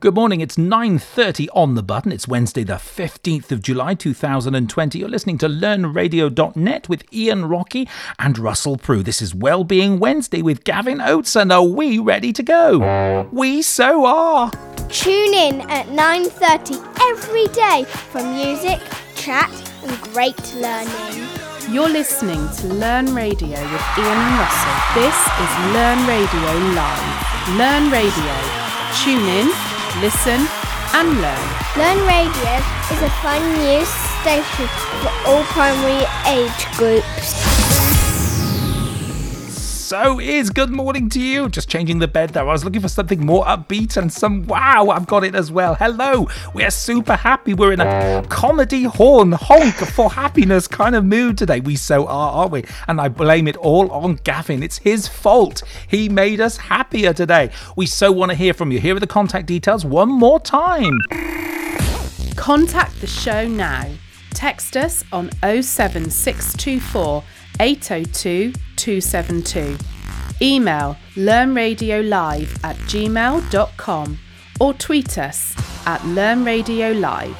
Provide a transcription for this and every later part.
Good morning. It's 9:30 on the button. It's Wednesday the 15th of July 2020. You're listening to learnradio.net with Ian Rockey and Russell Prue. This is Wellbeing Wednesday with Gavin Oates and are we ready to go? We so are. Tune in at 9:30 every day for music, chat and great learning. You're listening to Learn Radio with Ian and Russell. This is Learn Radio Live. Learn Radio. Tune in listen, and learn. Learn Radio is a fun news station for all primary age groups. So is good morning to you. Just changing the bed there. I was looking for something more upbeat and some wow, I've got it as well. Hello. We're super happy. We're in a comedy horn honk for happiness kind of mood today. We so are, aren't we? And I blame it all on Gavin. It's his fault. He made us happier today. We so want to hear from you. Here are the contact details one more time. Contact the show now. Text us on 07624 802 272. Email learnradiolive at gmail.com or tweet us at learnradiolive.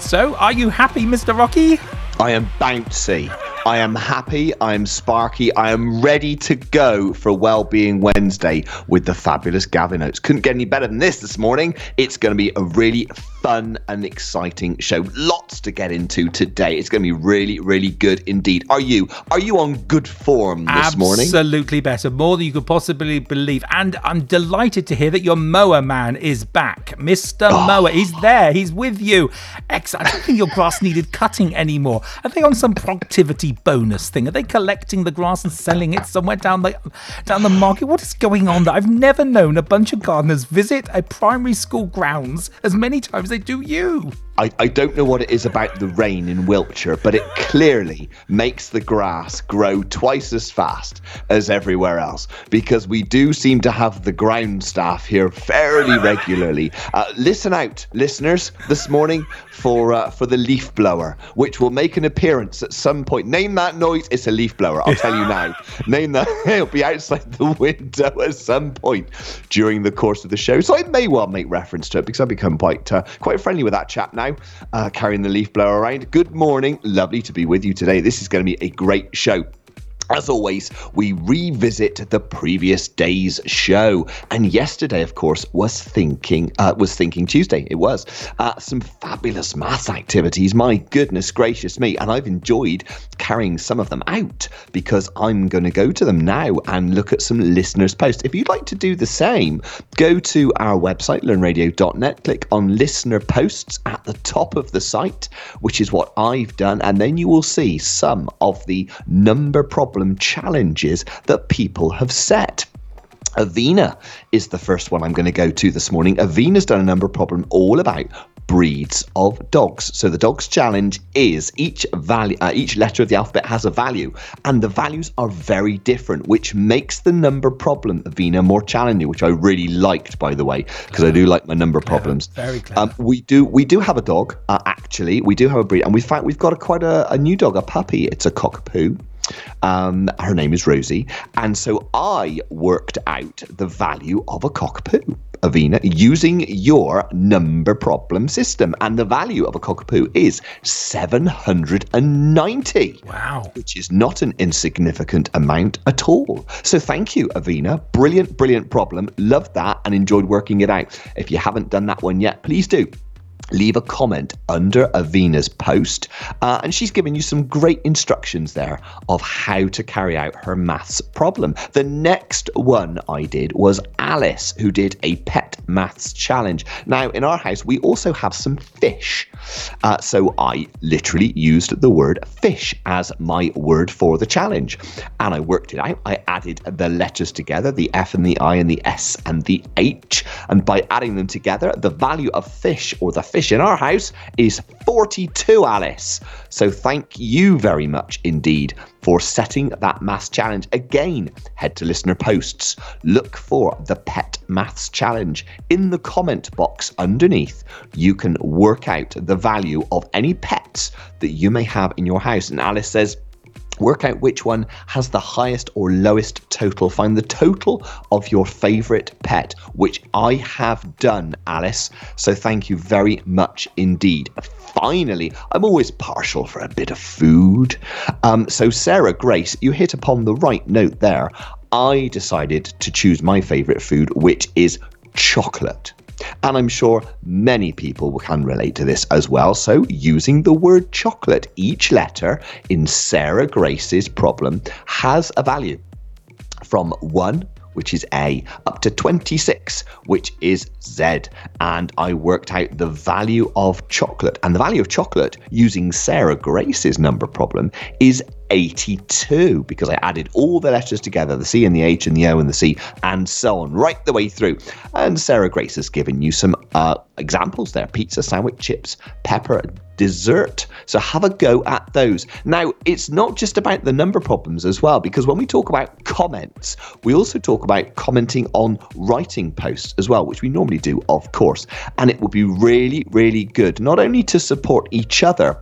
So, are you happy, Mr. Rockey? I am bouncy. I am happy. I am sparky. I am ready to go for Wellbeing Wednesday with the fabulous Gavin Oates. Couldn't get any better than this this morning. It's going to be a really fun and exciting show. Lots to get into today. It's going to be really, really good indeed. Are you? Are you on good form this Absolutely morning? Absolutely better. More than you could possibly believe. And I'm delighted to hear that your mower man is back. Mr. Oh. Ah. Mower, he's there. He's with you. Excellent. I don't think your grass needed cutting anymore. Are they on some productivity bonus thing? Are they collecting the grass and selling it somewhere down the down the market? What is going on there? I've never known a bunch of gardeners visit a primary school grounds as many times they do you. I, I don't know what it is about the rain in Wiltshire, but it clearly makes the grass grow twice as fast as everywhere else because we do seem to have the ground staff here fairly regularly. Uh, listen out, listeners, this morning for uh, for the leaf blower, which will make an appearance at some point. Name that noise. It's a leaf blower. I'll tell you now. Name that. It'll be outside the window at some point during the course of the show. So I may well make reference to it because I've become quite uh, quite friendly with that chap now, uh, carrying the leaf blower around. Good morning. Lovely to be with you today. This is going to be a great show. As always, we revisit the previous day's show, and yesterday, of course, was thinking uh, was Thinking Tuesday. It was uh, some fabulous maths activities. My goodness gracious me! And I've enjoyed carrying some of them out because I'm going to go to them now and look at some listeners' posts. If you'd like to do the same, go to our website learnradio.net, click on listener posts at the top of the site, which is what I've done, and then you will see some of the number problems problem challenges that people have set. Avina is the first one I'm going to go to this morning. Avina's done a number problem all about breeds of dogs. So the dog's challenge is each value, uh, each letter of the alphabet has a value, and the values are very different, which makes the number problem Avina more challenging, which I really liked, by the way, because I do like my number clever. problems. Very clever. Um, we do we do have a dog. Uh, actually, we do have a breed, and we fact we've got a, quite a, a new dog, a puppy. It's a cockapoo. Um, her name is Rosie. And so I worked out the value of a cockapoo. Avina, using your number problem system. And the value of a cockapoo is 790. Wow. Which is not an insignificant amount at all. So thank you, Avina. Brilliant, brilliant problem. Loved that and enjoyed working it out. If you haven't done that one yet, please do leave a comment under Avina's post. Uh, and she's given you some great instructions there of how to carry out her maths problem. The next one I did was Alice, who did a pet maths challenge. Now, in our house, we also have some fish. Uh, so I literally used the word fish as my word for the challenge. And I worked it out. I added the letters together the F and the I and the S and the H. And by adding them together, the value of fish or the fish fish in our house is 42, Alice. So thank you very much indeed for setting that maths challenge. Again, head to listener posts, look for the Pet Maths Challenge. In the comment box underneath, you can work out the value of any pets that you may have in your house. And Alice says, Work out which one has the highest or lowest total. Find the total of your favourite pet, which I have done, Alice. So thank you very much indeed. Finally, I'm always partial for a bit of food. Um, so, Sarah Grace, you hit upon the right note there. I decided to choose my favourite food, which is chocolate. And I'm sure many people can relate to this as well. So, using the word chocolate, each letter in Sarah Grace's problem has a value from 1 which is A, up to 26, which is Z. And I worked out the value of chocolate. And the value of chocolate using Sarah Grace's number problem is 82 because I added all the letters together the C and the H and the O and the C and so on, right the way through. And Sarah Grace has given you some uh, examples there pizza, sandwich, chips, pepper, dessert. So have a go at those. Now, it's not just about the number problems as well, because when we talk about comments, we also talk about commenting on writing posts as well, which we normally do, of course. And it will be really, really good, not only to support each other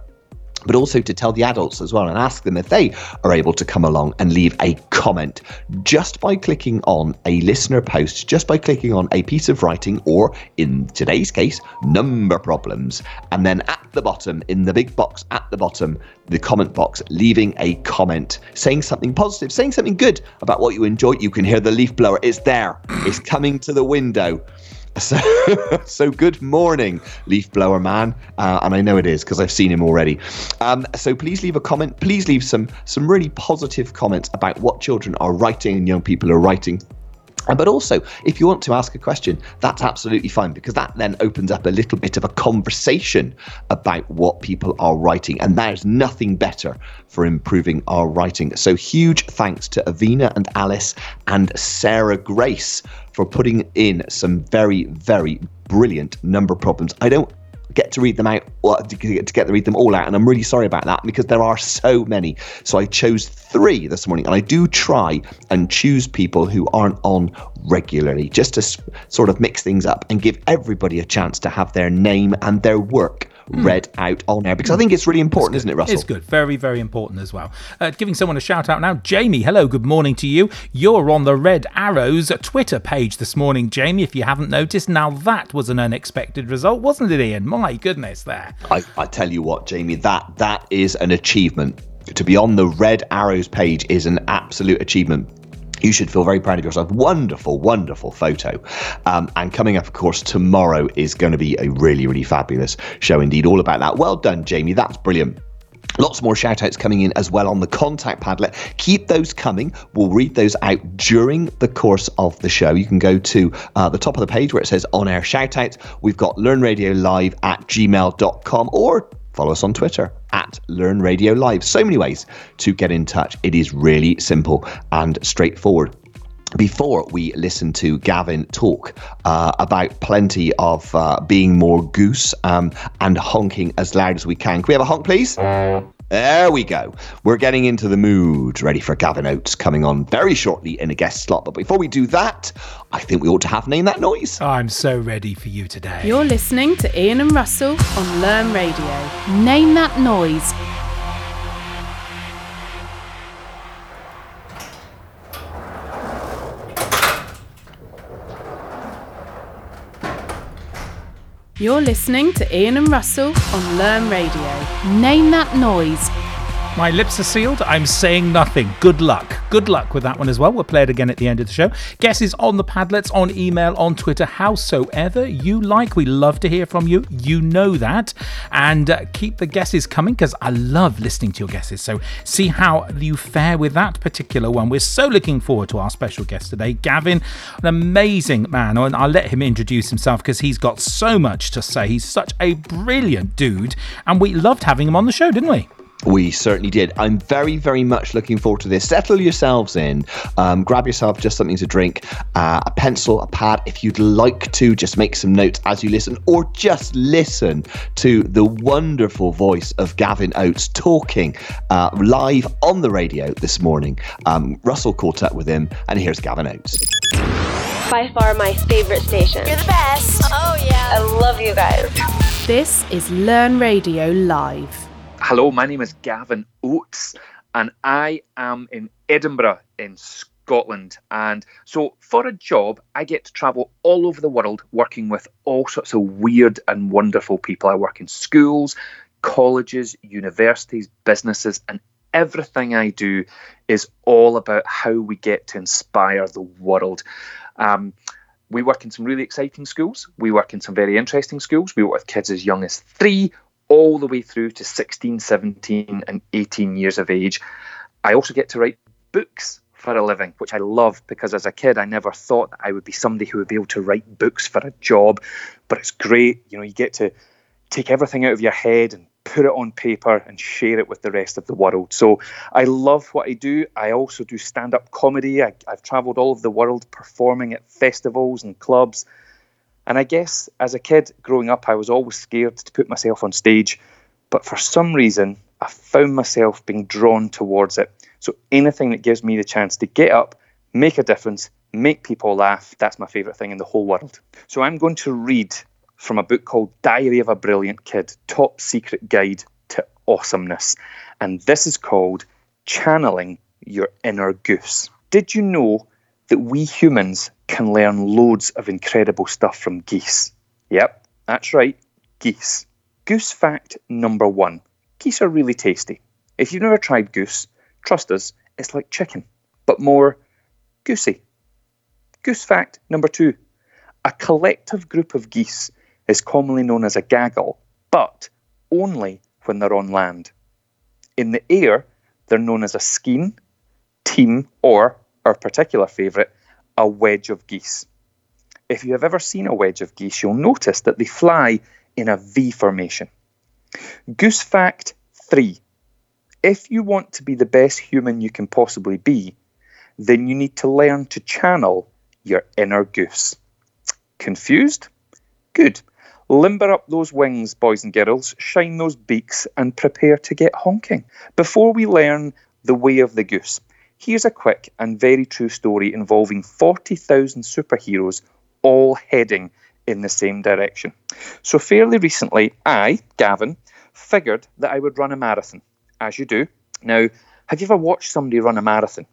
but also to tell the adults as well and ask them if they are able to come along and leave a comment just by clicking on a listener post, just by clicking on a piece of writing, or in today's case, number problems. And then at the bottom, in the big box at the bottom, the comment box, leaving a comment, saying something positive, saying something good about what you enjoy. You can hear the leaf blower. It's there, it's coming to the window. So, so good morning, leaf blower man, uh, and I know it is because I've seen him already. Um, so please leave a comment. Please leave some some really positive comments about what children are writing and young people are writing but also, if you want to ask a question, that's absolutely fine because that then opens up a little bit of a conversation about what people are writing. And there's nothing better for improving our writing. So, huge thanks to Avina and Alice and Sarah Grace for putting in some very, very brilliant number problems. I don't get to read them out to get to read them all out and i'm really sorry about that because there are so many so i chose three this morning and i do try and choose people who aren't on regularly just to sort of mix things up and give everybody a chance to have their name and their work. Read out on air because I think it's really important, isn't it, Russell? It's good. Very, very important as well. Uh, giving someone a shout out now. Jamie, hello, good morning to you. You're on the Red Arrows Twitter page this morning, Jamie, if you haven't noticed. Now, that was an unexpected result, wasn't it, Ian? My goodness, there. I, I tell you what, Jamie, that that is an achievement. To be on the Red Arrows page is an absolute achievement you should feel very proud of yourself. Wonderful, wonderful photo. Um, and coming up, of course, tomorrow is going to be a really, really fabulous show indeed. All about that. Well done, Jamie. That's brilliant. Lots more shout outs coming in as well on the contact Padlet. Keep those coming. We'll read those out during the course of the show. You can go to uh, the top of the page where it says on air shout outs. We've got Learn Radio Live at gmail.com or follow us on Twitter at Learn Radio Live. So many ways to get in touch. It is really simple and straightforward before we listen to Gavin talk uh, about plenty of uh, being more goose um, and honking as loud as we can. Can we have a honk, please? There we go. We're getting into the mood, ready for Gavin Oates coming on very shortly in a guest slot. But before we do that, I think we ought to have Name That Noise. I'm so ready for you today. You're listening to Ian and Russell on Learn Radio. Name That Noise. You're listening to Ian and Russell on Learn Radio. Name that noise. My lips are sealed. I'm saying nothing. Good luck. Good luck with that one as well. We'll play it again at the end of the show. Guesses on the Padlets, on email, on Twitter, howsoever you like. We love to hear from you. You know that. And uh, keep the guesses coming because I love listening to your guesses. So see how you fare with that particular one. We're so looking forward to our special guest today, Gavin, an amazing man. And I'll let him introduce himself because he's got so much to say. He's such a brilliant dude. And we loved having him on the show, didn't we? We certainly did. I'm very, very much looking forward to this. Settle yourselves in. Um, grab yourself just something to drink, uh, a pencil, a pad. If you'd like to, just make some notes as you listen, or just listen to the wonderful voice of Gavin Oates talking uh, live on the radio this morning. Um, Russell caught up with him, and here's Gavin Oates. By far my favorite station. You're the best. Oh, yeah. I love you guys. This is Learn Radio Live. Hello, my name is Gavin Oates. and I am in Edinburgh in Scotland. And so, for a job, I get to travel all over the world working with all sorts of weird and wonderful people. I work in schools, colleges, universities, businesses, and everything I do is all about how we get to inspire the world. Um, we work in some really exciting schools. We work in some very interesting schools. We work with kids as young as three, all the way through to 16, 17, and 18 years of age. I also get to write books for a living, which I love because as a kid, I never thought that I would be somebody who would be able to write books for a job. But it's great. You know, you get to take everything out of your head and put it on paper and share it with the rest of the world. So I love what I do. I also do stand up comedy. I, have traveled all over the world performing at festivals and clubs. And I guess as a kid growing up, I was always scared to put myself on stage. But for some reason, I found myself being drawn towards it. So anything that gives me the chance to get up, make a difference, make people laugh, that's my favourite thing in the whole world. So I'm going to read from a book called Diary of a Brilliant Kid Top Secret Guide to Awesomeness. And this is called Channeling Your Inner Goose. Did you know that we humans can learn loads of incredible stuff from geese? Yep, that's right, geese. Goose fact number one geese are really tasty. If you've never tried goose, trust us, it's like chicken, but more goosey. Goose fact number two a collective group of geese is commonly known as a gaggle, but only when they're on land. In the air, they're known as a skein, team, or, our particular favourite, a wedge of geese. If you have ever seen a wedge of geese, you'll notice that they fly in a V formation. Goose fact 3. If you want to be the best human you can possibly be, then you need to learn to channel your inner goose. Confused? Good. Limber up those wings, boys and girls, shine those beaks, and prepare to get honking. Before we learn the way of the goose, here's a quick and very true story involving 40,000 superheroes all heading in the same direction. So, fairly recently, I, Gavin, figured that I would run a marathon, as you do. Now, have you ever watched somebody run a marathon?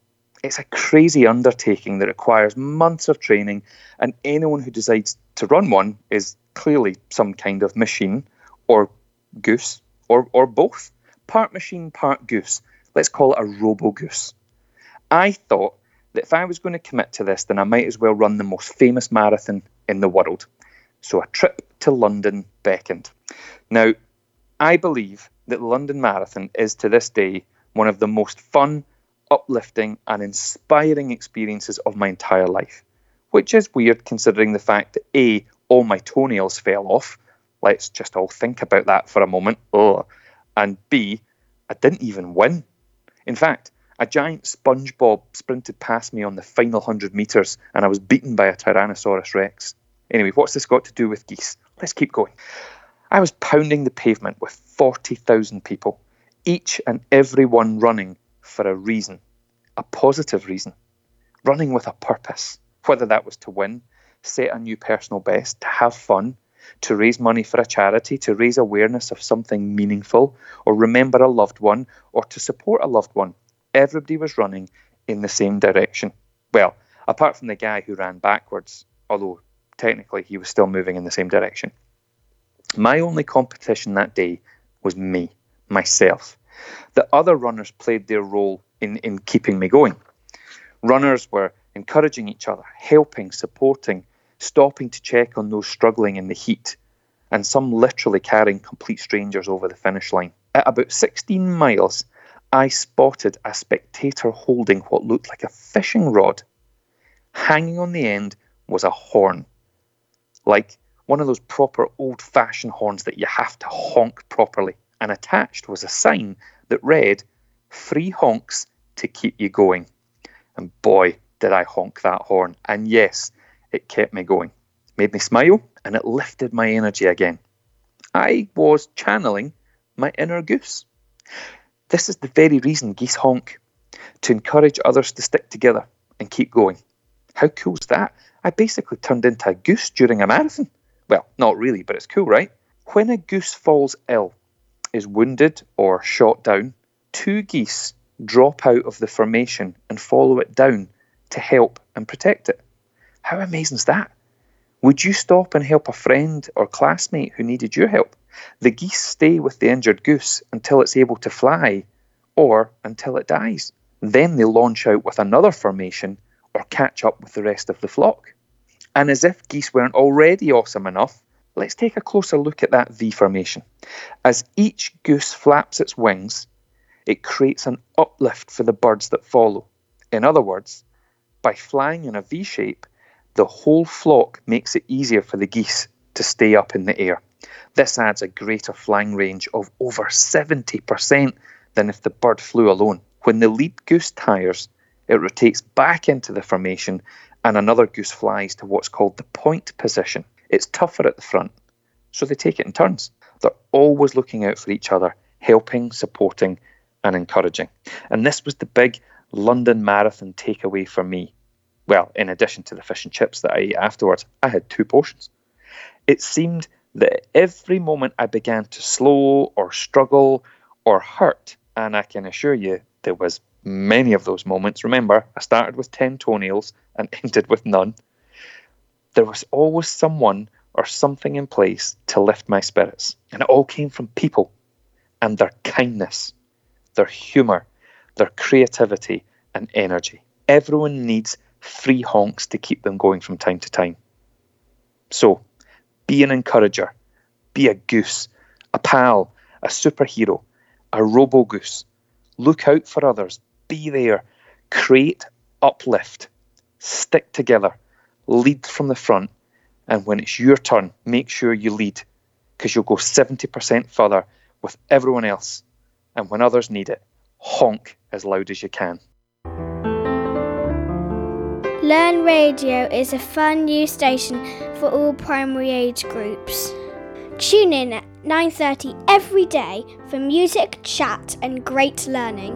It's a crazy undertaking that requires months of training, and anyone who decides to run one is clearly some kind of machine or goose or, or both. Part machine, part goose. Let's call it a robo goose. I thought that if I was going to commit to this, then I might as well run the most famous marathon in the world. So a trip to London beckoned. Now, I believe that the London Marathon is to this day one of the most fun, uplifting, and inspiring experiences of my entire life. Which is weird considering the fact that A, all my toenails fell off. Let's just all think about that for a moment. Oh. And B, I didn't even win. In fact, a giant SpongeBob sprinted past me on the final 100 metres and I was beaten by a Tyrannosaurus Rex. Anyway, what's this got to do with geese? Let's keep going. I was pounding the pavement with 40,000 people, each and every one running for a reason, a positive reason, running with a purpose, whether that was to win, set a new personal best, to have fun, to raise money for a charity, to raise awareness of something meaningful, or remember a loved one, or to support a loved one. Everybody was running in the same direction. Well, apart from the guy who ran backwards, although technically he was still moving in the same direction. My only competition that day was me, myself. The other runners played their role in, in keeping me going. Runners were encouraging each other, helping, supporting, stopping to check on those struggling in the heat, and some literally carrying complete strangers over the finish line. At about 16 miles, I spotted a spectator holding what looked like a fishing rod. Hanging on the end was a horn, like one of those proper old fashioned horns that you have to honk properly. And attached was a sign that read, Free honks to keep you going. And boy, did I honk that horn. And yes, it kept me going, made me smile, and it lifted my energy again. I was channeling my inner goose. This is the very reason geese honk to encourage others to stick together and keep going. How cool is that? I basically turned into a goose during a marathon. Well, not really, but it's cool, right? When a goose falls ill, is wounded or shot down, two geese drop out of the formation and follow it down to help and protect it. How amazing is that? Would you stop and help a friend or classmate who needed your help? The geese stay with the injured goose until it's able to fly or until it dies. Then they launch out with another formation or catch up with the rest of the flock. And as if geese weren't already awesome enough, let's take a closer look at that V formation. As each goose flaps its wings, it creates an uplift for the birds that follow. In other words, by flying in a V shape, the whole flock makes it easier for the geese to stay up in the air. This adds a greater flying range of over 70% than if the bird flew alone. When the lead goose tires, it rotates back into the formation and another goose flies to what's called the point position. It's tougher at the front, so they take it in turns. They're always looking out for each other, helping, supporting, and encouraging. And this was the big London Marathon takeaway for me. Well, in addition to the fish and chips that I ate afterwards, I had two portions. It seemed that every moment I began to slow or struggle or hurt, and I can assure you there was many of those moments. Remember, I started with 10 toenails and ended with none. There was always someone or something in place to lift my spirits. And it all came from people and their kindness, their humour, their creativity, and energy. Everyone needs three honks to keep them going from time to time. So, be an encourager, be a goose, a pal, a superhero, a robo goose. Look out for others, be there, create uplift, stick together, lead from the front, and when it's your turn, make sure you lead because you'll go 70% further with everyone else. And when others need it, honk as loud as you can. Learn Radio is a fun new station for all primary age groups. Tune in at 9:30 every day for music, chat and great learning.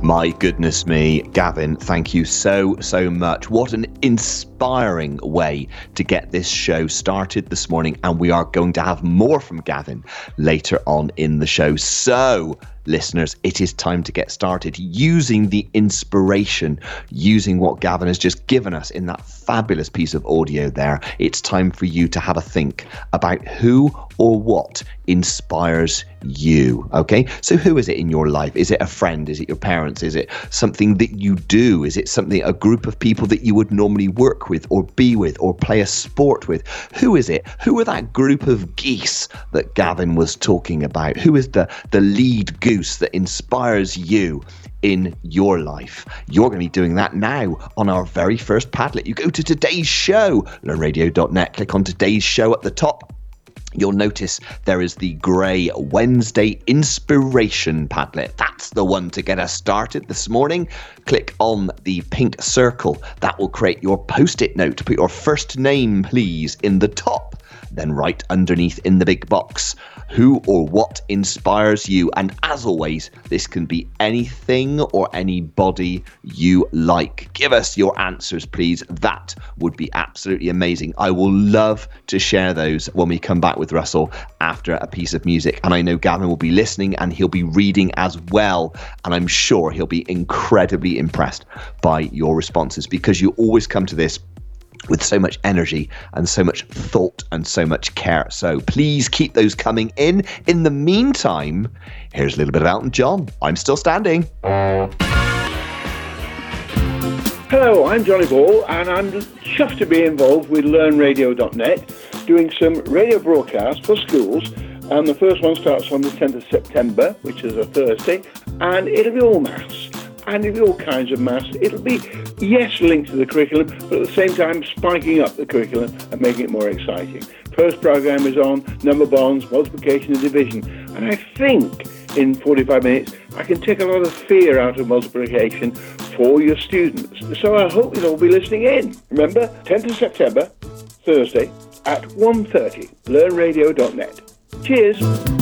My goodness me, Gavin, thank you so, so much. What an inspiring way to get this show started this morning. And we are going to have more from Gavin later on in the show. So, listeners, it is time to get started using the inspiration, using what Gavin has just given us in that fabulous piece of audio there. It's time for you to have a think about who or what inspires you. Okay, so who is it in your life? Is it a friend? Is it your parents? Is it something that you do? Is it something, a group of people that you would normally work with or be with or play a sport with? Who is it? Who are that group of geese that Gavin was talking about? Who is the, the lead goose that inspires you? in your life. You're going to be doing that now on our very first Padlet. You go to today's show, learnradio.net, click on today's show at the top you'll notice there is the grey Wednesday Inspiration Padlet. That's the one to get us started this morning. Click on the pink circle. That will create your post it note. Put your first name, please, in the top. Then, right underneath in the big box, who or what inspires you. And as always, this can be anything or anybody you like. Give us your answers, please. That would be absolutely amazing. I will love to share those when we come back with Russell after a piece of music. And I know Gavin will be listening and he'll be reading as well. And I'm sure he'll be incredibly impressed by your responses because you always come to this with so much energy and so much thought and so much care. So please keep those coming in. In the meantime, here's a little bit of Elton John. I'm still standing. Hello, I'm Johnny Ball, and I'm chuffed to be involved with LearnRadio.net, doing some radio broadcasts for schools. And the first one starts on the 10th of September, which is a Thursday, and it'll be all maths and it'll all kinds of maths. It'll be, yes, linked to the curriculum, but at the same time spiking up the curriculum and making it more exciting. First program is on number bonds, multiplication and division. And I think in 45 minutes, I can take a lot of fear out of multiplication for your students. So I hope you'll all be listening in. Remember, 10th of September, Thursday, at 1.30, learnradio.net. Cheers.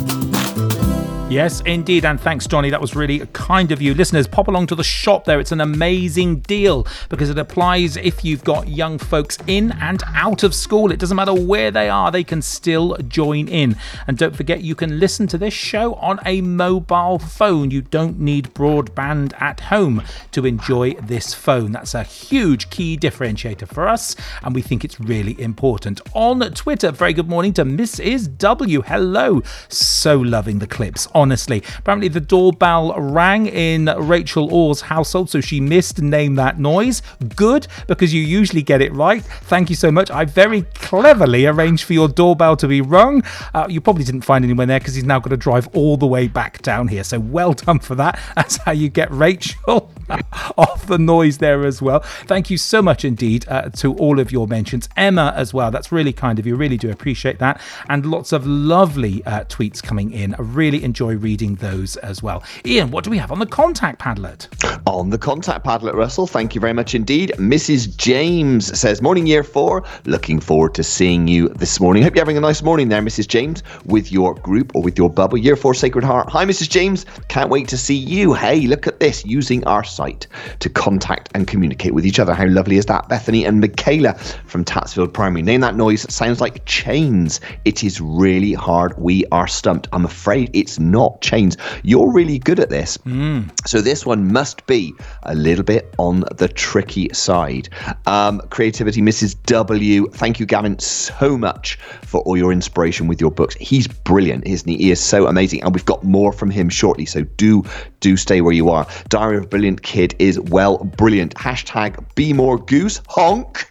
Yes, indeed. And thanks, Johnny. That was really kind of you. Listeners, pop along to the shop there. It's an amazing deal because it applies if you've got young folks in and out of school. It doesn't matter where they are, they can still join in. And don't forget, you can listen to this show on a mobile phone. You don't need broadband at home to enjoy this phone. That's a huge key differentiator for us, and we think it's really important. On Twitter, very good morning to Mrs. W. Hello. So loving the clips honestly. Apparently, the doorbell rang in Rachel Orr's household, so she missed name that noise. Good, because you usually get it right. Thank you so much. I very cleverly arranged for your doorbell to be rung. Uh, you probably didn't find anyone there because he's now got to drive all the way back down here. So well done for that. That's how you get Rachel off the noise there as well. Thank you so much indeed uh, to all of your mentions. Emma as well. That's really kind of you. Really do appreciate that. And lots of lovely uh, tweets coming in. I really enjoy reading those as well. Ian, what do we have on the contact Padlet? On the contact Padlet, Russell, thank you very much indeed. Mrs. James says, Morning, year four. Looking forward to seeing you this morning. Hope you're having a nice morning there, Mrs. James, with your group or with your bubble. Year four, Sacred Heart. Hi, Mrs. James. Can't wait to see you. Hey, look at this using our site to contact and communicate with each other. How lovely is that? Bethany and Michaela from Tatsfield Primary. Name that noise. sounds like chains. It is really hard. We are stumped. I'm afraid it's not chains. You're really good at this. Mm. So this one must be a little bit on the tricky side. Um, creativity, Mrs. W. Thank you, Gavin, so much for all your inspiration with your books. He's brilliant, isn't he? He is so amazing, and we've got more from him shortly. So do do stay where you are. Diary of a Brilliant Kid is well brilliant. Hashtag be more goose honk.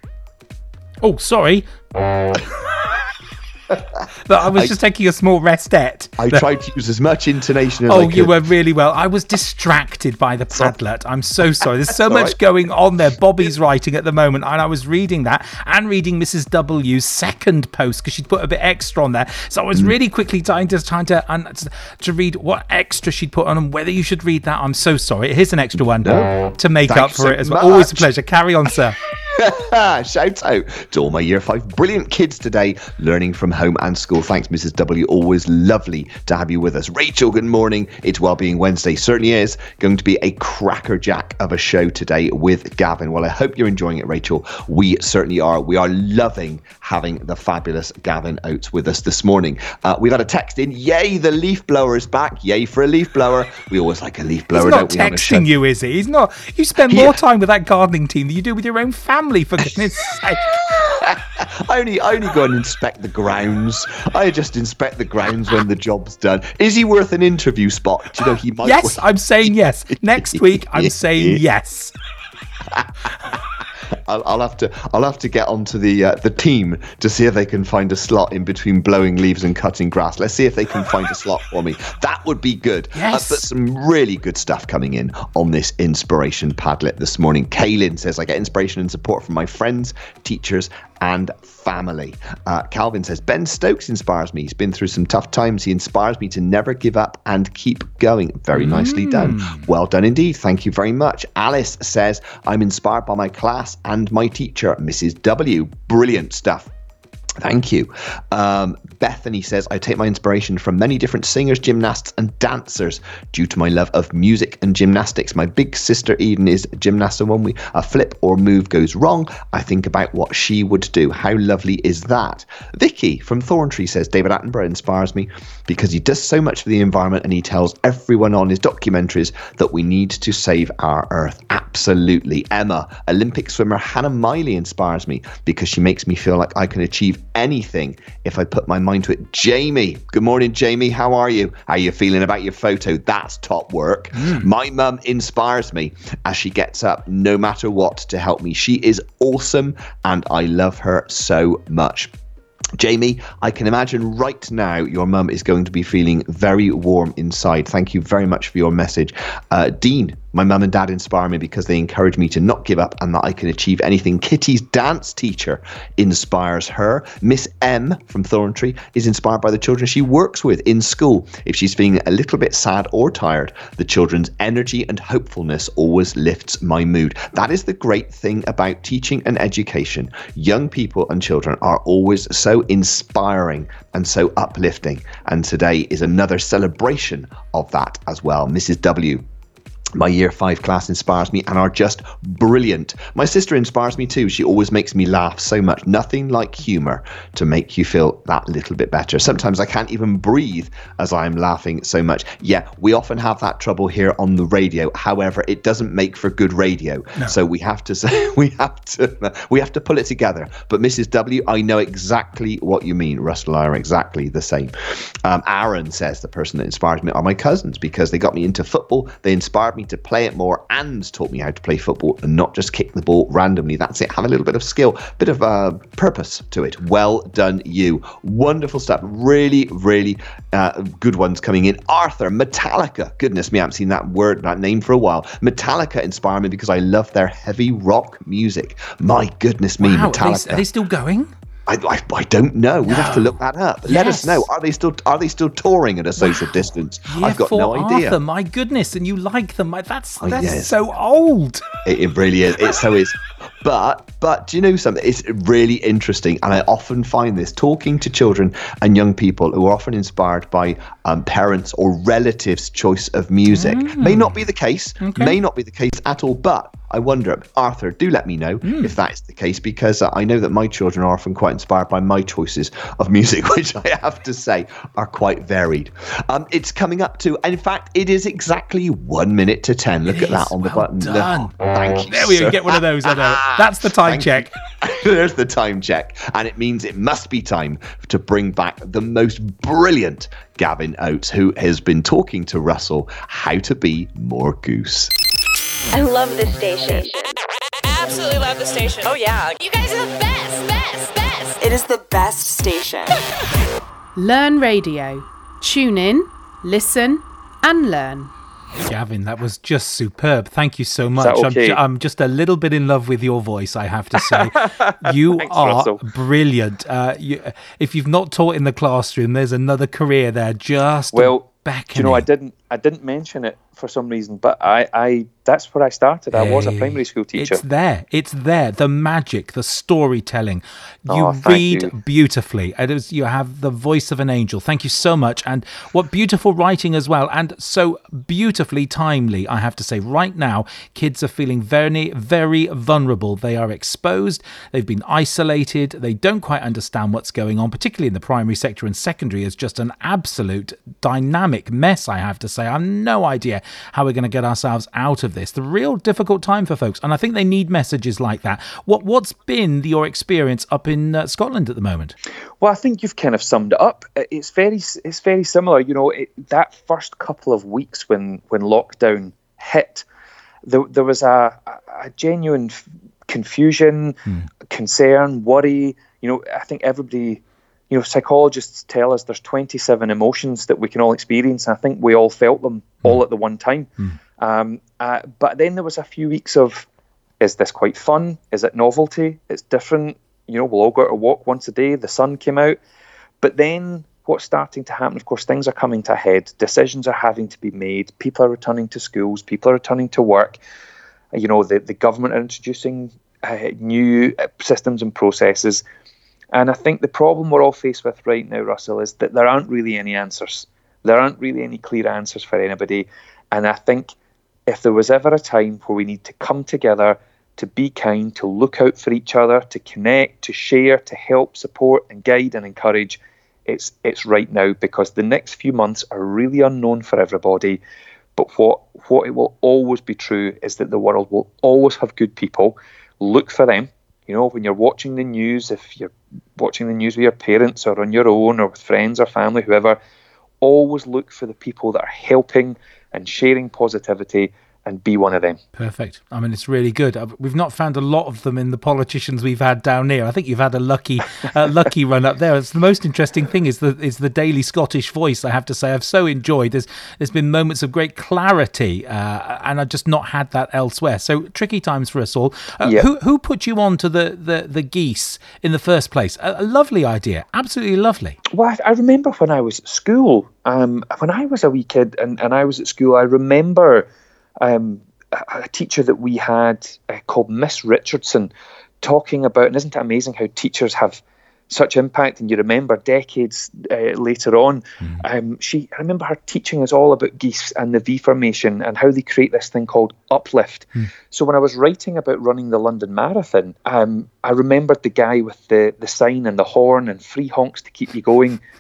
Oh, sorry. But I was I- just taking a small restette. I tried to use as much intonation as I Oh, you were really well. I was distracted by the Padlet. I'm so sorry. There's so much right. going on there. Bobby's writing at the moment, and I was reading that and reading Mrs. W's second post because she'd put a bit extra on there. So I was Mm. really quickly trying to trying to un, to read what extra she'd put on and whether you should read that. I'm so sorry. Here's an extra one No. to make Thanks up for so it as well. Always a pleasure. Carry on, sir. Shout out to all my year five brilliant kids today, learning from home and school. Thanks, Mrs. W. Always lovely to have you with us. Rachel, good morning. It's Wellbeing Wednesday. Certainly is going to be a crackerjack of a show today with Gavin. Well, I hope you're enjoying it, Rachel. We certainly are. We are loving having the fabulous Gavin Oates with us this morning. Uh, we've had a text in. Yay, the leaf blower is back. Yay for a leaf blower. We always like a leaf blower, He's not don't we? on a show? texting you, is he? He's not. You spend more time with that gardening team than you do with your own family, for goodness sake. I only, I only go and inspect the grounds. I just inspect the grounds when the job's done. Is he worth an interview spot? Do you know he might? Yes, I'm saying yes. Next week, I'm saying yes. I'll, I'll have to, I'll have to get onto the uh, the team to see if they can find a slot in between blowing leaves and cutting grass. Let's see if they can find a slot for me. That would be good. Yes. Uh, but some really good stuff coming in on this inspiration Padlet this morning. Kaylin says I get inspiration and support from my friends, teachers, and family. Uh, Calvin says Ben Stokes inspires me. He's been through some tough times. He inspires me to never give up and keep going. Very nicely done. Well done indeed. Thank you very much. Alice says I'm inspired by my class and my teacher, Mrs. W. Brilliant stuff. Thank you. Um, Bethany says, I take my inspiration from many different singers, gymnasts, and dancers due to my love of music and gymnastics. My big sister Eden is a gymnast, and when we, a flip or move goes wrong, I think about what she would do. How lovely is that? Vicky from Thorntree says, David Attenborough inspires me because he does so much for the environment and he tells everyone on his documentaries that we need to save our earth. Absolutely. Emma, Olympic swimmer Hannah Miley inspires me because she makes me feel like I can achieve anything if I put my mind to it. Jamie, good morning, Jamie. How are you? How are you feeling about your photo? That's top work. My mum inspires me as she gets up no matter what to help me. She is awesome and I love her so much. Jamie, I can imagine right now your mum is going to be feeling very warm inside. Thank you very much for your message. Uh, Dean My mum and dad inspire me because they encourage me to not give up and that I can achieve anything. Kitty's dance teacher inspires her. Miss M from Thorntree is inspired by the children she works with in school. If she's feeling a little bit sad or tired, the children's energy and hopefulness always lifts my mood. That is the great thing about teaching and education. Young people and children are always so inspiring and so uplifting. And today is another celebration of that as well. Mrs. W my year five class inspires me and are just brilliant. My sister inspires me too. She always makes me laugh so much. Nothing like humor to make you feel that little bit better. Sometimes I can't even breathe as I'm laughing so much. Yeah, we often have that trouble here on the radio. However, it doesn't make for good radio. No. So we have to say we have to we have to pull it together. But Mrs. W, I know exactly what you mean. Russell and I are exactly the same. Um, Aaron says the person that inspires me are my cousins because they got me into football. They inspired me me to play it more and taught me how to play football and not just kick the ball randomly. That's it. Have a little bit of skill, bit of uh, purpose to it. Well done, you. Wonderful stuff. Really, really uh, good ones coming in. Arthur, Metallica. Goodness me, I haven't seen that word, that name for a while. Metallica inspire me because I love their heavy rock music. My goodness me, wow, Metallica. Are they, are they still going? I, I, I, don't know. We'd have to look that up. Let us know. Are they still are they still touring at a social wow. distance? Year I've got no idea. Arthur, my goodness, and you like them? That's oh, that's yes. so old. It, it, really is. It so is. But but do you know something? It's really interesting, and I often find this talking to children and young people who are often inspired by um, parents or relatives' choice of music. Mm. May not be the case. Okay. May not be the case at all. But I wonder, Arthur, do let me know mm. if that is the case because uh, I know that my children are often quite inspired by my choices of music, which I have to say are quite varied. Um, it's coming up to, in fact, it is exactly one minute to 10. Look it at that on well the button. Done. thank you. There we go. Get one of those. That's the time check. There's the time check. And it means it must be time to bring back the most brilliant Gavin Oates, who has been talking to Russell how to be more goose. I love this station. Absolutely love the station. Oh, yeah. You guys are the best, best, best. It is the best station. Learn Radio. Tune in, listen, and learn. Gavin, that was just superb. Thank you so much. Okay? I'm, I'm, just a little bit in love with your voice, I have to say. You Thanks, are Russell. brilliant. Uh, you, if you've not taught in the classroom, there's another career there just well, beckoning. you know, I didn't, I didn't mention it for some reason, but I, I that's where I started. I was a primary school teacher. It's there. It's there. The magic, the storytelling. Oh, you Oh, read you. beautifully. It is, you have the voice of an angel. Thank you so much. And what beautiful writing as well. And so beautifully timely, I have to say. Right now, kids are feeling very, very vulnerable. They are exposed. They've been isolated. They don't quite understand what's going on, particularly in the primary sector and secondary is just an absolute dynamic mess, I have to say. I have no idea how we're going to get ourselves out of this. The real difficult time for folks. And I think they need messages like that. What, what's been your experience up in uh, Scotland at the moment? Well, I think you've kind of summed it up. It's very, it's very similar. You know, it, that first couple of weeks when when lockdown hit, there, there was a, a- genuine confusion, concern, worry. You know, I think everybody, you know, psychologists tell us there's 27 emotions that we can all experience. I think we all felt them all at the one time. Um, uh, but then there was a few weeks of, is this quite fun? Is it novelty? It's different. You know, we'll all go out a walk once a day. The sun came out. But then what's starting to happen, of course, things are coming to a head. Decisions are having to be made. People are returning to schools. People are returning to work. You know, the, the government are introducing uh, new uh, systems and processes. And I think the problem we're all faced with right now, Russell, is that there aren't really any answers. There aren't really any clear answers for anybody. And I think if there was ever a time where we need to come together to be kind, to look out for each other, to connect, to share, to help, support, and guide and encourage, it's it's right now because the next few months are really unknown for everybody. But what what it will always be true is that the world will always have good people. Look for them. You know, when you're watching the news, if you're watching the news with your parents or on your own or with friends or family, whoever, always look for the people that are helping and sharing positivity and be one of them. Perfect. I mean, it's really good. We've not found a lot of them in the politicians we've had down here. I think you've had a lucky, uh, lucky run up there. It's the most interesting thing is the is the daily Scottish voice. I have to say, I've so enjoyed. There's there's been moments of great clarity, uh, and I've just not had that elsewhere. So tricky times for us all. Uh, Yeah. Who who put you on to the the the geese in the first place? A, a lovely idea, absolutely lovely. Well, I, I remember when I was at school, um, when I was a wee kid and, and I was at school, I remember um, a, teacher that we had uh, called Miss Richardson talking about, and isn't it amazing how teachers have such impact? And you remember decades uh, later on um, she I remember her teaching us all about geese and the V formation and how they create this thing called uplift. So when I was writing about running the London Marathon um, I remembered the guy with the the sign and the horn and free honks to keep you going.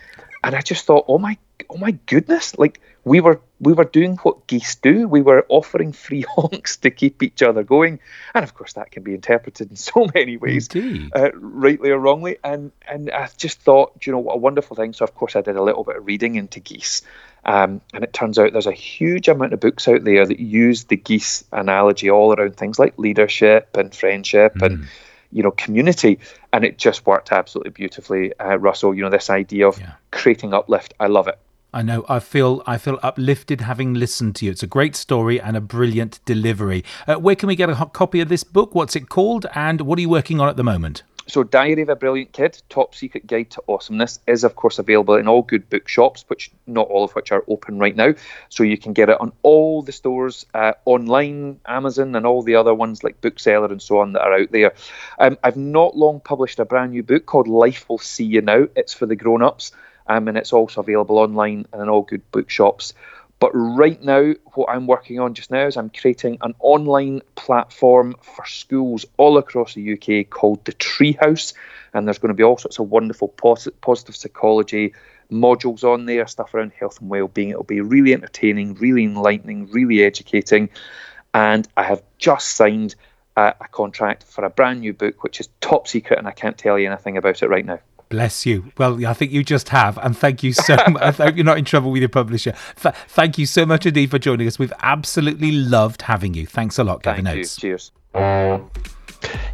And I just thought, oh my, oh my goodness! Like we were, we were doing what geese do. We were offering free honks to keep each other going, and of course that can be interpreted in so many ways, uh, rightly or wrongly. And and I just thought, you know, what a wonderful thing. So of course I did a little bit of reading into geese. Um, and it turns out there's a huge amount of books out there that use the geese analogy all around things like leadership and friendship and you know community and it just worked absolutely beautifully uh, russell you know this idea of Yeah. creating uplift i love it I know. I feel. I feel uplifted having listened to you. It's a great story and a brilliant delivery. Uh, where can we get a copy of this book? What's it called? And what are you working on at the moment? so diary of a brilliant kid top secret guide to awesomeness is of course available in all good bookshops which not all of which are open right now so you can get it on all the stores uh, online amazon and all the other ones like bookseller and so on that are out there um, i've not long published a brand new book called life will see you now it's for the grown-ups um, and it's also available online and in all good bookshops but right now, what I'm working on just now is I'm creating an online platform for schools all across the UK called the Treehouse. And there's going to be all sorts of wonderful posi- positive psychology modules on there, stuff around health and well-being. It'll be really entertaining, really enlightening, really educating. And I have just signed uh, a contract for a brand new book, which is top secret, and I can't tell you anything about it right now. Bless you. Well, I think you just have, and thank you so much. I hope you're not in trouble with your publisher. Th- thank you so much indeed for joining us. We've absolutely loved having you. Thanks a lot, Gavin Thank you. Oates. Cheers.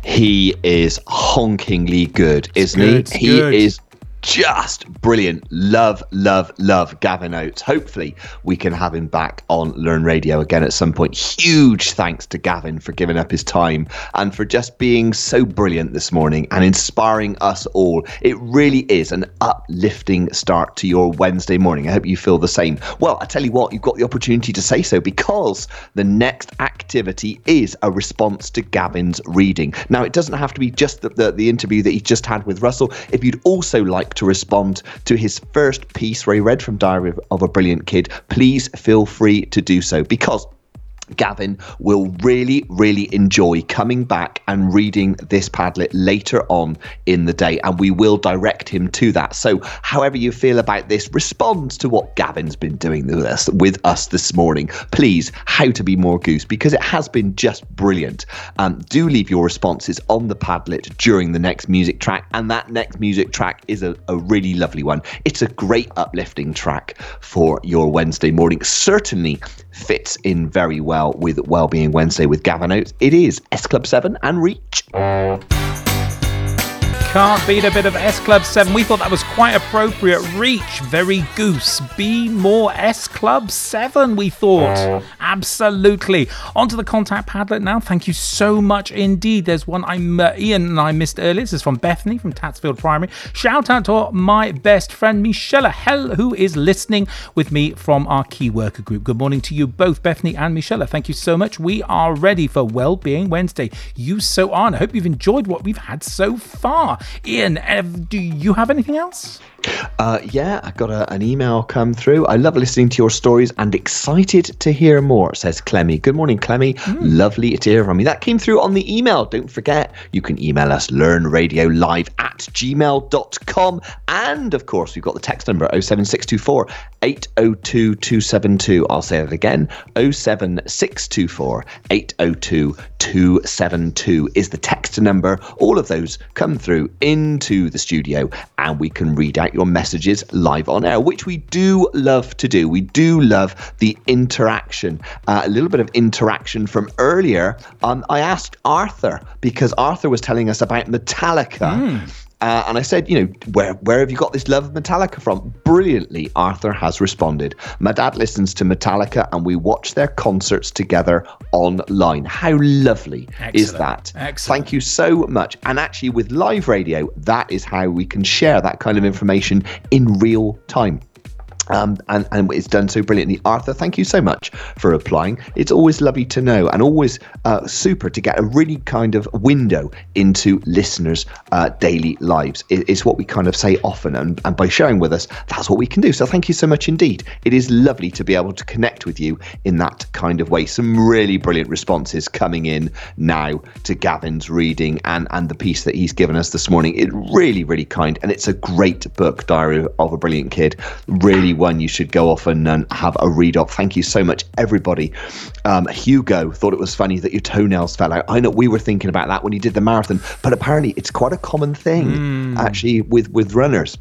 He is honkingly good, isn't good, he? good. He is just brilliant. Love, love, love Gavin Oates. Hopefully, we can have him back on Learn Radio again at some point. Huge thanks to Gavin for giving up his time and for just being so brilliant this morning and inspiring us all. It really is an uplifting start to your Wednesday morning. I hope you feel the same. Well, I tell you what, you've got the opportunity to say so because the next activity is a response to Gavin's reading. Now, it doesn't have to be just the, the, the interview that he just had with Russell. If you'd also like to respond to his first piece where he read from Diary of- a Brilliant Kid, please feel free to do so. Because Gavin will really, really enjoy coming back and reading this Padlet later on in the day, and we will direct him to that. So, however you feel about this, respond to what Gavin's been doing with us, with us this morning. Please, how to be more goose, because it has been just brilliant. Um, do leave your responses on the Padlet during the next music track, and that next music track is a, a really lovely one. It's a great uplifting track for your Wednesday morning. Certainly fits in very well with Wellbeing Wednesday with Gavin Oates. It is S Club 7 and Reach. Can't beat a bit of S Club 7. We thought that was quite appropriate. Reach, very goose. Be more S Club 7, we thought. Absolutely. On to the contact Padlet now. Thank you so much indeed. There's one I'm uh, Ian and I missed earlier. This is from Bethany from Tatsfield Primary. Shout out to my best friend Michelle Hell, who is listening with me from our key worker group. Good morning to you both, Bethany and Michelle. Thank you so much. We are ready for Wellbeing Wednesday. You so are. And I hope you've enjoyed what we've had so far. Ian, Ev, do you have anything else? Uh, yeah, I got a, an email come through. I love listening to your stories and excited to hear more, says Clemmy. Good morning, Clemmy. Lovely to hear from you. That came through on the email. Don't forget, you can email us learnradiolive at gmail.com. And of course, we've got the text number 07624 802 272. I'll say that again 07624 802 272 is the text number. All of those come through into the studio and we can read out your messages live on air, which we do love to do. We do love the interaction. Uh, a little bit of interaction from earlier. Um, I asked Arthur because Arthur was telling us about Metallica. Uh, and I said, you know, where where have you got this love of Metallica from? Brilliantly, Arthur has responded. My dad listens to Metallica, and we watch their concerts together online. How lovely is that? Excellent. Thank you so much. And actually, with live radio, that is how we can share that kind of information in real time. Um, and, and it's done so brilliantly. Arthur, thank you so much for applying. It's always lovely to know and always uh, super to get a really kind of window into listeners' uh, daily lives. It, it's what we kind of say often. And, and by sharing with us, that's what we can do. So thank you so much indeed. It is lovely to be able to connect with you in that kind of way. Some really brilliant responses coming in now to Gavin's reading and, and the piece that he's given us this morning. It really, really kind. And it's a great book, Diary of a Brilliant Kid. Really one you should go off and, and have a read of. Thank you so much, everybody. Um, Hugo thought it was funny that your toenails fell out. I know we were thinking about that when you did the marathon, but apparently it's quite a common thing actually with, with runners.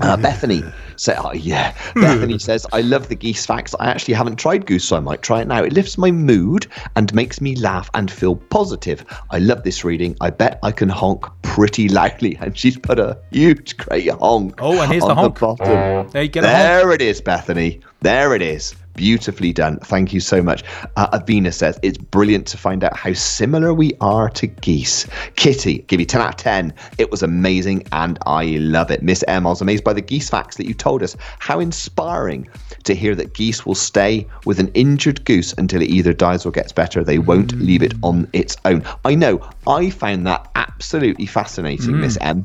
Uh, Bethany said, "Oh yeah." Bethany says, "I love the geese facts. I actually haven't tried goose, so I might try it now. It lifts my mood and makes me laugh and feel positive. I love this reading. I bet I can honk pretty loudly." And she's put a huge, great honk. Oh, and here's the on honk. bottom. There you get a honk. There it is, Bethany. There it is. Beautifully done. Thank you so much. Uh, Avina says it's brilliant to find out how similar we are to geese. Kitty, give you 10 out of 10. It was amazing and I love it. Miss M, I was amazed by the geese facts that you told us. How inspiring to hear that geese will stay with an injured goose until it either dies or gets better. They won't leave it on its own. I know. I found that absolutely fascinating, Miss M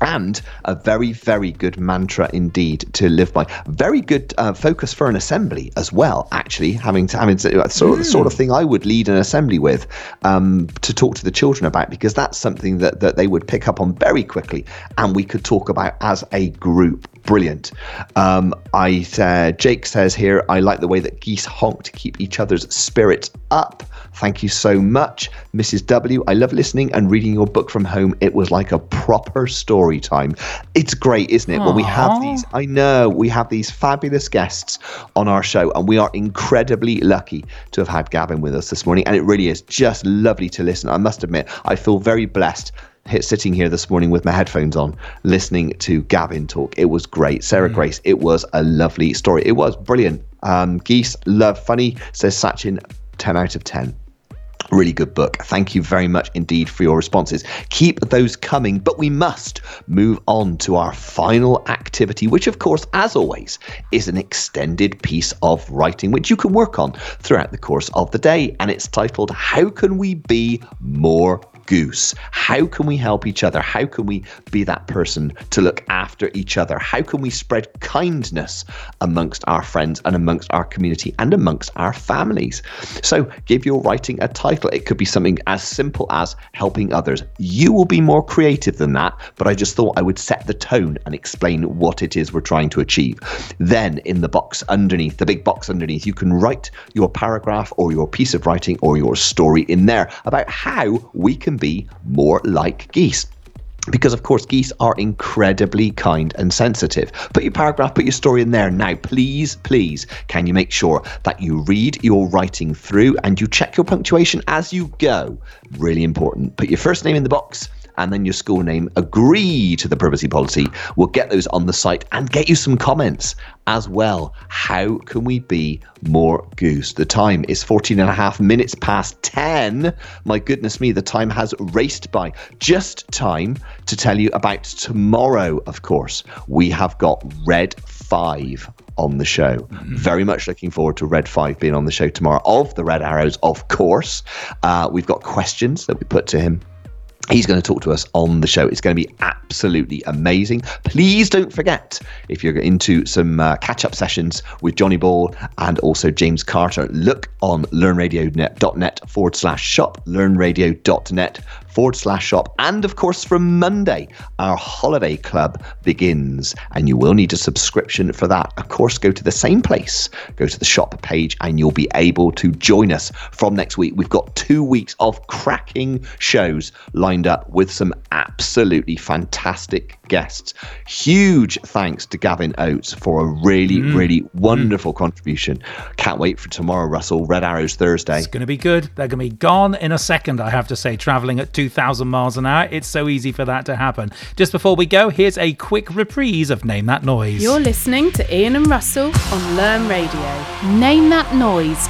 and a very very good mantra indeed to live by. Very good uh, focus for an assembly as well actually having to having to, uh, sort of the sort of thing i would lead an assembly with um, to talk to the children about because that's something that, that they would pick up on very quickly and we could talk about as a group. Brilliant. Um, i uh, jake says here i like the way that geese honk to keep each other's spirits up thank you so much mrs w i love listening and reading your book from home it was like a proper story time it's great isn't it when we have these i know we have these fabulous guests on our show and we are incredibly lucky to have had gavin with us this morning and it really is just lovely to listen i must admit i feel very blessed sitting here this morning with my headphones on, listening to Gavin talk. It was great. Sarah Grace, it was a lovely story. It was brilliant. Um, Geese, love, funny, says Sachin, 10 out of 10. Really good book. Thank you very much indeed for your responses. Keep those coming, but we must move on to our final activity, which, of course, as always, is an extended piece of writing which you can work on throughout the course of the day. And it's titled, How Can We Be More goose. How can we help each other? How can we be that person to look after each other? How can we spread kindness amongst our friends and amongst our community and amongst our families? So give your writing a title. It could be something as simple as helping others. You will be more creative than that, but I just thought I would set the tone and explain what it is we're trying to achieve. Then in the box underneath, the big box underneath, you can write your paragraph or your piece of writing or your story in there about how we can be more like geese. Because, of course, geese are incredibly kind and sensitive. Put your paragraph, put your story in there. Now, please, please, can you make sure that you read your writing through and you check your punctuation as you go? Really important. Put your first name in the box and then your school name. Agree to the privacy policy. We'll get those on the site and get you some comments as well. How can we be more goose? The time is 14 and a half minutes past 10. My goodness me, the time has raced by. Just time to tell you about tomorrow, of course. We have got Red 5 on the show. Very much looking forward to Red 5 being on the show tomorrow of the Red Arrows, of course. Uh, we've got questions that we put to him. He's going to talk to us on the show. It's going to be absolutely amazing. Please don't forget, if you're into some uh, catch up sessions with Johnny Ball and also James Carter, look on learnradio.net forward slash shop, learnradio.net forward slash shop. And of course, from Monday, our holiday club begins, and you will need a subscription for that. Of course, go to the same place, go to the shop page, and you'll be able to join us from next week. We've got two weeks of cracking shows lined up with some absolutely fantastic guests. Huge thanks to Gavin Oates for a really, Mm. really wonderful contribution. Can't wait for tomorrow, Russell. Red Arrows Thursday. It's going to be good. They're going to be gone in a second, I have to say, traveling at 2,000 miles an hour. It's so easy for that to happen. Just before we go, here's a quick reprise of Name That Noise. You're listening to Ian and Russell on Learn Radio. Name that noise.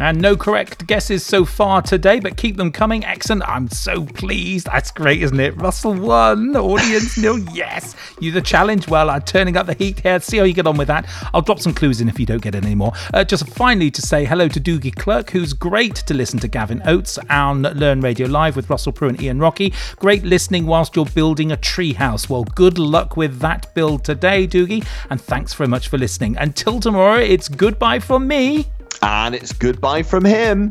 And no correct guesses so far today, but keep them coming. Excellent. I'm so pleased. That's great, isn't it? Russell won. Audience nil. Yes. You the challenge. Well, I'm turning up the heat here. See how you get on with that. I'll drop some clues in if you don't get any more. Uh, just finally to say hello to Doogie Clerk, who's great to listen to Gavin Oates on Learn Radio Live with Russell Prue and Ian Rockey. Great listening whilst you're building a treehouse. Well, good luck with that build today, Doogie. And thanks very much for listening. Until tomorrow, it's goodbye from me. And it's goodbye from him.